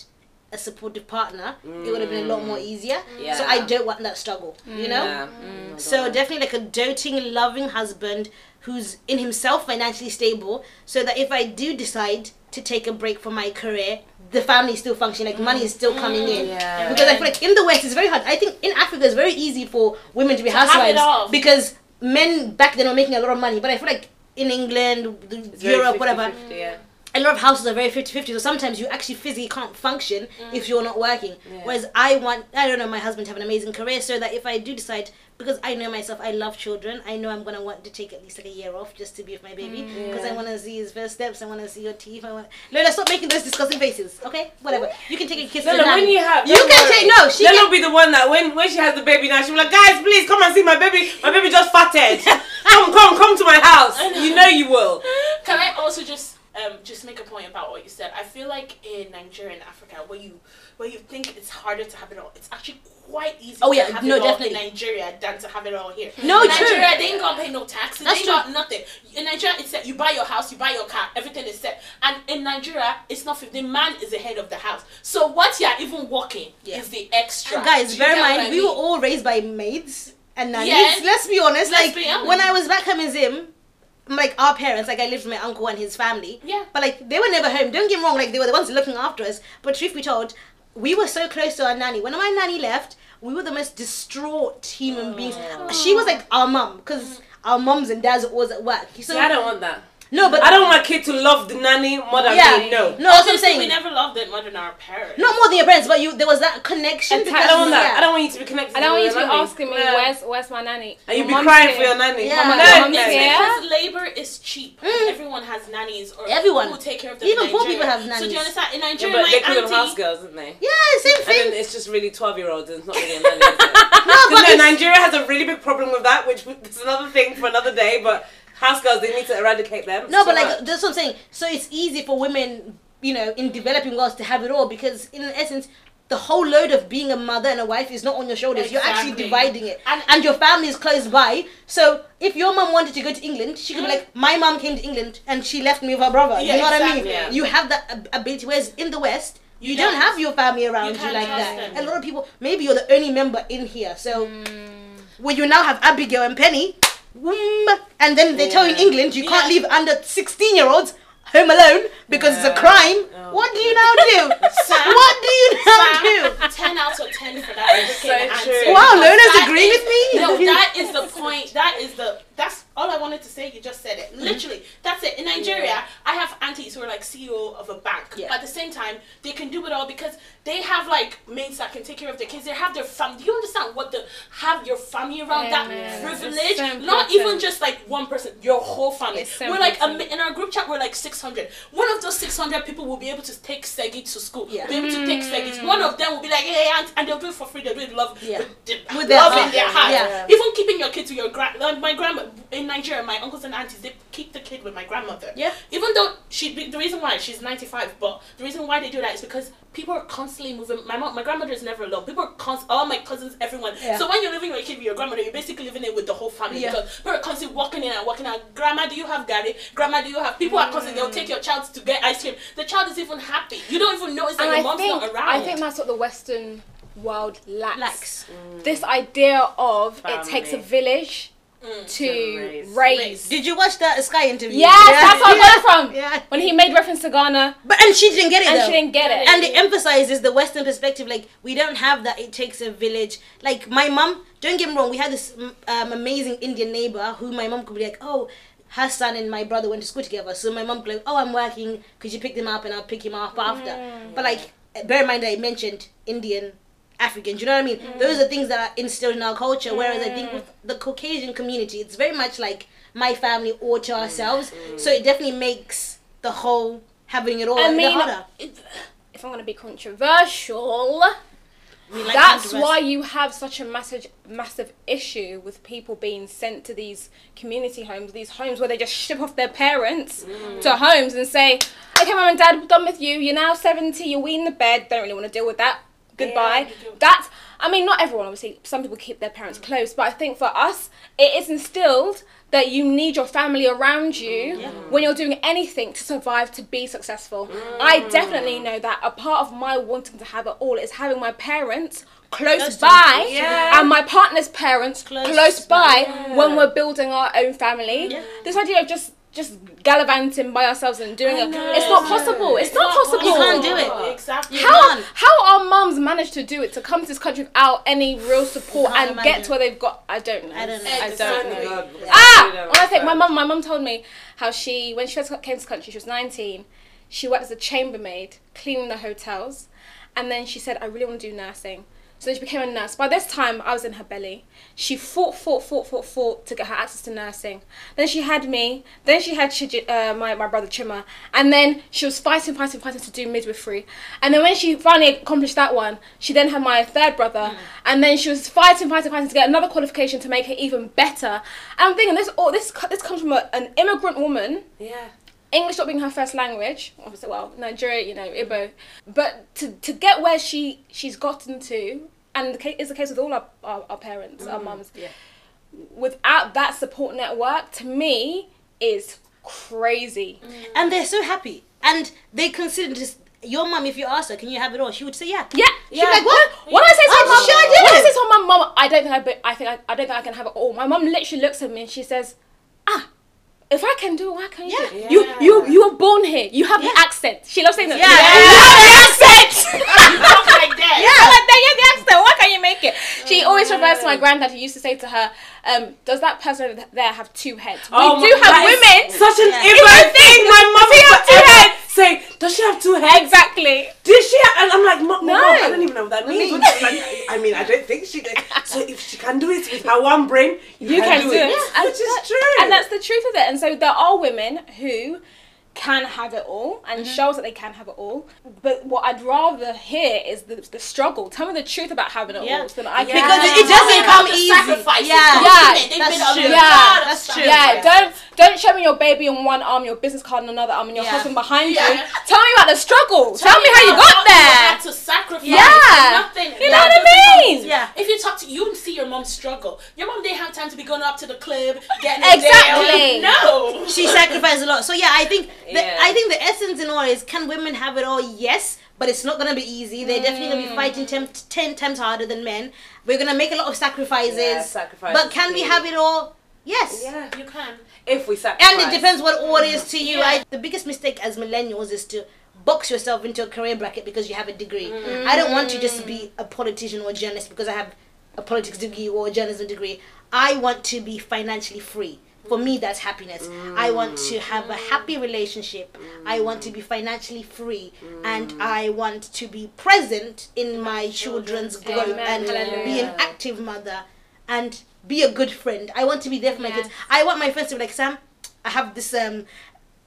a supportive partner, it would have been a lot more mm. easier. Yeah. So I don't want that struggle. You mm. know. Yeah. Mm. mm, So definitely like a doting, loving husband who's in himself financially stable, so that if I do decide to take a break from my career, the family is still functioning, like money is still coming in. Yeah. Because I feel like in the West it's very hard. I think in Africa it's very easy for women to be have it housewives because men back then were making a lot of money. But I feel like in England, It's Europe, 50-50, whatever, Yeah. a lot of houses are very 50-50 so sometimes you actually physically can't function mm. if you're not working Yeah. whereas i want i don't know my husband to have an amazing career so that if i do decide because i know myself i love children i know i'm going to want to take at least like a year off just to be with my baby mm. because i Yeah. want to see his first steps i want to see your teeth i want lola stop making those disgusting faces okay whatever you can take a kiss No, to when you have, you can worry. take no she Lolo can be the one that when when she has the baby now, she'll be like, guys, please come and see my baby. My baby just farted. come, come, come to my house. You know you will. Can I also just um just make a point about what you said? I feel like in Nigeria and Africa, where you where you think it's harder to have it all, it's actually quite easy Oh, to yeah, have no, it all definitely. in Nigeria than to have it all here. No, in true. Nigeria, they ain't gonna pay no taxes. That's they true. got nothing. In Nigeria, it's set. You buy your house, you buy your car, everything is set. And in Nigeria, it's not. The man is the head of the house. So what you're even working Yeah. is the extra. And guys, bear in mind, we were all raised by maids and nannies. Yeah. Let's be honest. Let's like be honest. when I was back home in Zim, like our parents, like I lived with my uncle and his family. Yeah. But like they were never home. Don't get me wrong. Like they were the ones looking after us. But truth be told, we were so close to our nanny. When my nanny left, we were the most distraught human beings. She was like our mum because mm. our mums and dads were always at work. So See, I don't want that. No, but I don't want my kid to love the nanny more than Yeah. me. No. No, that's what I'm saying. we never loved it more than our parents. Not more than your parents, but you. There was that connection. I don't want that. yeah. I don't want you to be connected. I don't want you to be nanny. asking me Yeah. where's where's my nanny. And you My be crying here. for your nanny. Yeah. My No, mum's no. It's because labor is cheap. Mm. Everyone has nannies or Everyone. who take care of them. Even poor people have nannies. So do you understand? In Yeah, Nigeria, but they my call them house girls, don't they? Yeah, same And thing. then it's just really 12 year olds and it's not really a nanny. is it? no, 'Cause but no, Nigeria has a really big problem with that, which is another thing for another day, but house girls, they need to eradicate them. No, but like much. that's what I'm saying. So it's easy for women, you know, in developing worlds to have it all because in essence. The whole load of being a mother and a wife is not on your shoulders. You're actually dividing it, And- and, your family is close by. So if your mom wanted to go to England, she could be like, "My mom came to England and she left me with her brother." Yeah, you know what I mean? Yeah. You have that ability. Whereas in the West, you, You don't don't. have your family around you, can't like that. them. A lot of people, maybe you're the only member in here. So when you now have Abigail and Penny, mm, and then they tell you in England you can't Yeah. leave under 16 year olds home alone because it's a crime. Oh. What do you now do? Sam, what do you now Sam, do? 10 out of 10 for that so true. Wow, Because learners agree is- with me. No, that is the point. That is the, that's all I wanted to say. You just said it. Mm-hmm. Literally, that's it. In Nigeria, I have aunties who are like CEO of a bank. Yeah. But at the same time, they can do it all because they have like mates that can take care of their kids. They have their family. Do you understand what the, have your family around Amen. that privilege? Not even just like one person, your whole family. We're like, a, in our group chat, we're like 600. One of those 600 people will be able to take Segi to school. Yeah. Be able to take Segi. One of them will be like, hey, aunt, and they'll do it for free. They'll do it love. Yeah. With, the- With their love heart. in their heart. Yeah. Even keeping your kid to your grand, like my grandma in Nigeria, my uncles and aunties, they keep the kid with my grandmother. Yeah. Even though she, the reason why she's ninety five, but the reason why they do that is because people are constantly moving. My mom, my grandmother is never alone. People are const, all my cousins, everyone. Yeah. So when you're living with a kid with your grandmother, you're basically living it with the whole family Yeah. because people are constantly walking in and walking out. Grandma, do you have Gary? Grandma, do you have? People are constantly. They'll take your child to get ice cream. The child is even happy. You don't even notice that and your I mom's think not around. I think that's what the Western world lacks. Lacks. This idea of it takes a village Mm. to raise. raise. Did you watch that Sky interview? Yes, that's where I got it from. Yeah. When he made reference to Ghana But and she didn't get it and though. she didn't get it. and it emphasizes the Western perspective. Like we don't have that. It takes a village. Like my mom. Don't get me wrong. We had this mm, um, amazing Indian neighbor who my mom could be like, oh, her son and my brother went to school together. So my mom could be like, oh, I'm working. Could you pick them up and I'll pick him up after. But like, bear in mind that I mentioned Indian. Africans, you know what I mean? Mm. Those are things that are instilled in our culture. Whereas I think mm. with the Caucasian community, it's very much like my family or to mm. ourselves. So it definitely makes the whole having it all I mean, harder. if, if I'm going to be controversial, like that's why you have such a massive, massive issue with people being sent to these community homes, these homes where they just ship off their parents to homes and say, "Okay, mum and dad, we're done with you. You're now 70. You're in the bed. Don't really want to deal with that. Goodbye." do. That's. I mean, not everyone. Obviously, some people keep their parents mm. close, but I think for us, it is instilled that you need your family around you mm, when you're doing anything to survive to be successful. Mm. I definitely know that a part of my wanting to have it all is having my parents close, Close by yeah. and my partner's parents Close close, by. by when we're building our own family. Yeah. This idea of just just gallivanting by ourselves and doing it. It's not possible. It's, not, possible. You can't do it. Exactly. How, how our mums managed to do it to come to this country without any real support and imagine. get to where they've got? I don't know. I don't know. I don't know. God, Ah, when I think my mum, my mum told me how she, when she first came to the country, she was 19. She worked as a chambermaid, cleaning the hotels, and then she said, "I really want to do nursing." So then she became a nurse. By this time, I was in her belly. She fought, fought, fought, fought, fought to get her access to nursing. Then she had me. Then she had uh, my, my brother Chima. And then she was fighting, fighting, fighting to do midwifery. And then when she finally accomplished that one, she then had my third brother. And then she was fighting, fighting, fighting to get another qualification to make her even better. And I'm thinking this, all this, this comes from a, an immigrant woman Yeah. English not being her first language, obviously, well, Nigeria, you know, Igbo, but to, to get where she she's gotten to, and the case, is the case with all our, our, our parents, our mums, yeah. without that support network, to me, is crazy. and they're so happy. And they consider just your mum if you ask her can you have it all? She would say yeah. Yeah, she'd be like what? When I say to Oh, my mum, sure I I say to my mum, I don't think I, but I think I, I don't think I can have it all. My mum literally looks at me and she says, "Ah, if I can do it, why can't you? do? Yeah. You you you were born here. You have the accent." She loves saying that. Yeah. you have the accent. you Talk like that. Yeah, like that. You have the accent. Why can't you make it? She always refers to my granddad, who used to say to her, um, "Does that person there have two heads?" We Oh do have women. Such an Yeah. Thing. My mum Does have two heads? Say, does she have two heads? Exactly. Did she? Have, and I'm like, Mom, No. Mom, I don't even know what that means. Like, I mean, I don't think she did. So if she can do it with her one brain, you, You can do it. Which is that- true. And that's the truth of it. And so there are women who can have it all and mm-hmm. shows that they can have it all. But what I'd rather hear is the, the struggle. Tell me the truth about having it Yeah. all. So that I can Because it, it Tell me doesn't about come easy. sacrifices. Yeah, Yeah, women, they've that's been true. Yeah, that's true. yeah, don't don't show me your baby in one arm, your business card in another arm, and your Yeah. husband behind Yeah. you. Tell me about the struggle. Tell, me how you got what You had to sacrifice. Yeah. Nothing. You know what I mean? easy. Yeah. If you talk to you and see your mom struggle, your mom didn't have time to be going up to the club, getting Exactly. A. No. she sacrificed a lot. So yeah, I think the, Yeah. I think the essence in all is can women have it all? Yes, but it's not gonna be easy. They're definitely gonna be mm. fighting ten, ten times harder than men. We're gonna make a lot of sacrifices. Yeah, sacrifices But can we have it all? Yes. Yeah. You can. If we sacrifice. And it depends what order is to you. Yeah. I, the biggest mistake as millennials is to box yourself into a career bracket because you have a degree. Mm. I don't want to just be a politician or a journalist because I have a politics degree or a journalism degree. I want to be financially free. For me, that's happiness. I want to have a happy relationship. I want to be financially free. And I want to be present in my children's growth and be an active mother and be a good friend. I want to be there for my kids. I want my friends to be like, Sam, I have this um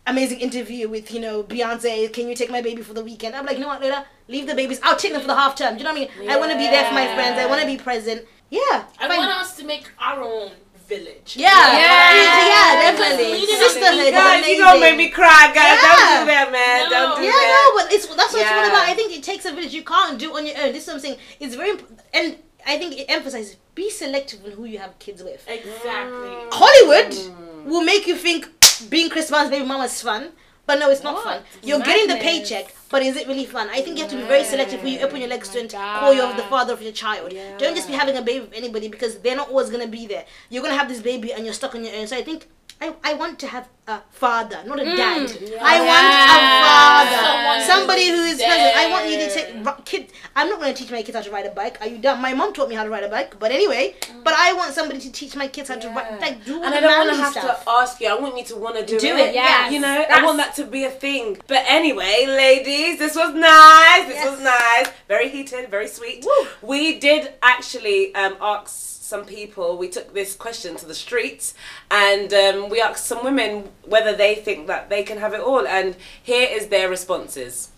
amazing interview with, you know, Beyonce. Can you take my baby for the weekend? I'm like, you know what, Lola? Leave the babies. I'll take them for the half term. Do you know what I mean? I want to be there for my friends. I want to be present. Yeah. I fine. want us to make our own village. yeah. Yeah. Yeah, Because definitely. Sisterhood. Guys, you gonna make me cry, guys. Yeah. Don't do that, man. No. Don't do Yeah, that. no, but it's that's what it's all Yeah. about. I think it takes a village. You can't do it on your own. This is what I'm saying. It's very imp- and I think it emphasizes be selective on who you have kids with. Exactly. Hollywood Mm. Will make you think being Chris Brown's baby mama is fun, but no, it's not What? fun. You're getting the paycheck, but is it really fun? I think you have to be very selective who you open your legs to and call you the father of your child. Don't just be having a baby with anybody because they're not always gonna be there. You're gonna have this baby and you're stuck on your own. So I think. I, I want to have a father, not a dad. I want a father, Someone somebody who's present. I want you to take kid. I'm not going to teach my kids how to ride a bike. Are you dumb? My mom taught me how to ride a bike, but anyway. But I want somebody to teach my kids how to ride, like do And I don't want to have stuff. to ask you. I want you to want to do, Do it. it, yes. You know, I want that to be a thing. But anyway, ladies, this was nice. This Yes. was nice. Very heated, very sweet. Woo. We did actually um, ask some people. We took this question to the streets, and um, we asked some women whether they think that they can have it all. And here is their responses.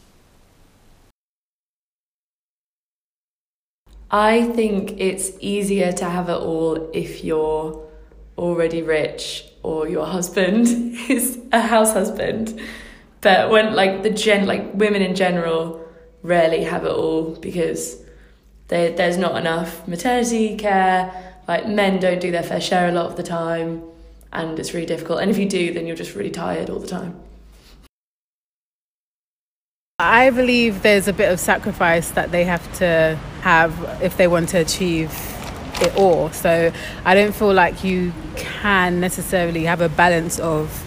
I think it's easier to have it all if you're already rich or your husband is a house husband. But when like the gen like women in general rarely have it all because they, there's not enough maternity care. Like men don't do their fair share a lot of the time, and it's really difficult. And if you do, then you're just really tired all the time. I believe there's a bit of sacrifice that they have to have if they want to achieve it all. So I don't feel like you can necessarily have a balance of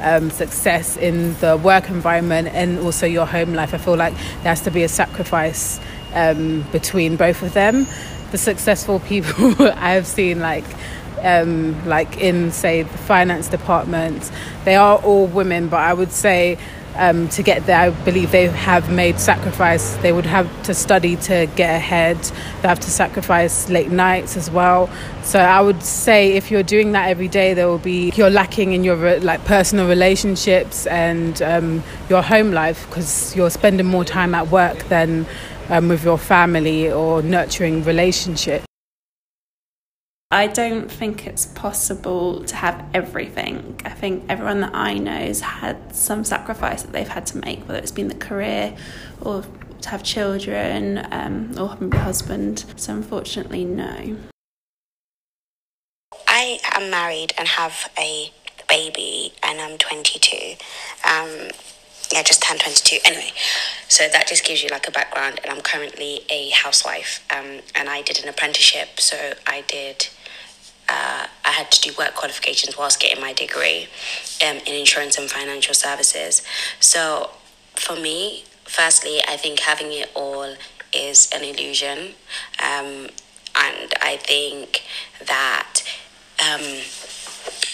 um, success in the work environment and also your home life. I feel like there has to be a sacrifice um, between both of them. The successful people I've seen, like um, like in say the finance department, they are all women, but I would say um, to get there, I believe they have made sacrifice. They would have to study to get ahead. They have to sacrifice late nights as well. So I would say if you're doing that every day, there will be you're lacking in your like personal relationships and um, your home life because you're spending more time at work than um, with your family or nurturing relationships. I don't think it's possible to have everything. I think everyone that I know has had some sacrifice that they've had to make, whether it's been the career or to have children um, or maybe a husband. So, unfortunately, no. I am married and have a baby, and I'm 22. Um, yeah, just turned 22. Anyway, so that just gives you like a background. And I'm currently a housewife, um, and I did an apprenticeship. So I did. Uh, I had to do work qualifications whilst getting my degree um, in insurance and financial services. So for me, firstly, I think having it all is an illusion. Um, and I think that um,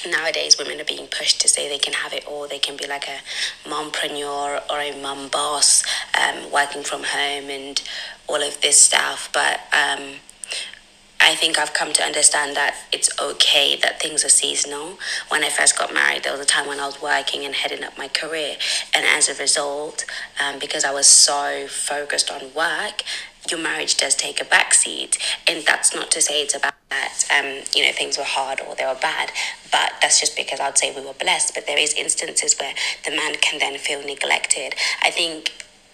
nowadays women are being pushed to say they can have it all. They can be like a mompreneur or a mum boss, um, working from home and all of this stuff. But um, I think I've come to understand that it's okay that things are seasonal. When I first got married, there was a time when I was working and heading up my career, and as a result, um, because I was so focused on work, your marriage does take a backseat, and that's not to say it's about that um, you know things were hard or they were bad, but that's just because I'd say we were blessed. But there is instances where the man can then feel neglected. I think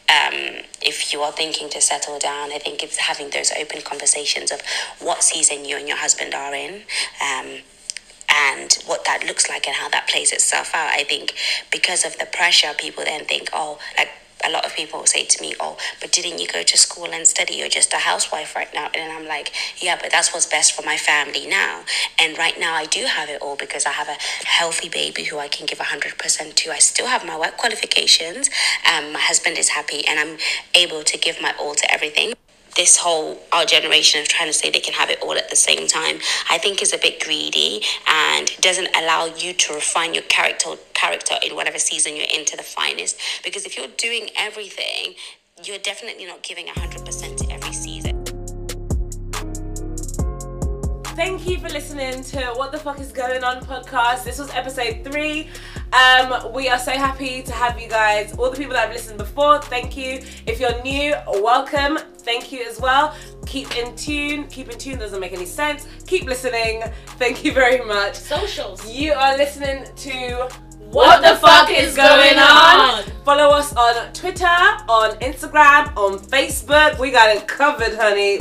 um, if you are thinking to settle down, I think it's having those open conversations of what season you and your husband are in. Um, and what that looks like and how that plays itself out. I think because of the pressure, people then think, oh, like a lot of people say to me, oh, but didn't you go to school and study? You're just a housewife right now. And I'm like, yeah, but that's what's best for my family now. And right now, I do have it all because I have a healthy baby who I can give 100% to. I still have my work qualifications. Um, my husband is happy, and I'm able to give my all to everything this whole our generation of trying to say they can have it all at the same time i think is a bit greedy and doesn't allow you to refine your character character in whatever season you're into the finest. Because if you're doing everything you're definitely not giving 100% to every season Thank you for listening to What the Fuck is Going On podcast. This was episode three. Um, we are so happy to have you guys. All the people that have listened before, thank you. If you're new, welcome. Thank you as well. Keep in tune. Keep in tune doesn't make any sense. Keep listening. Thank you very much. Socials. You are listening to What the fuck is going on? Follow us on Twitter, on Instagram, on Facebook. We got it covered, honey.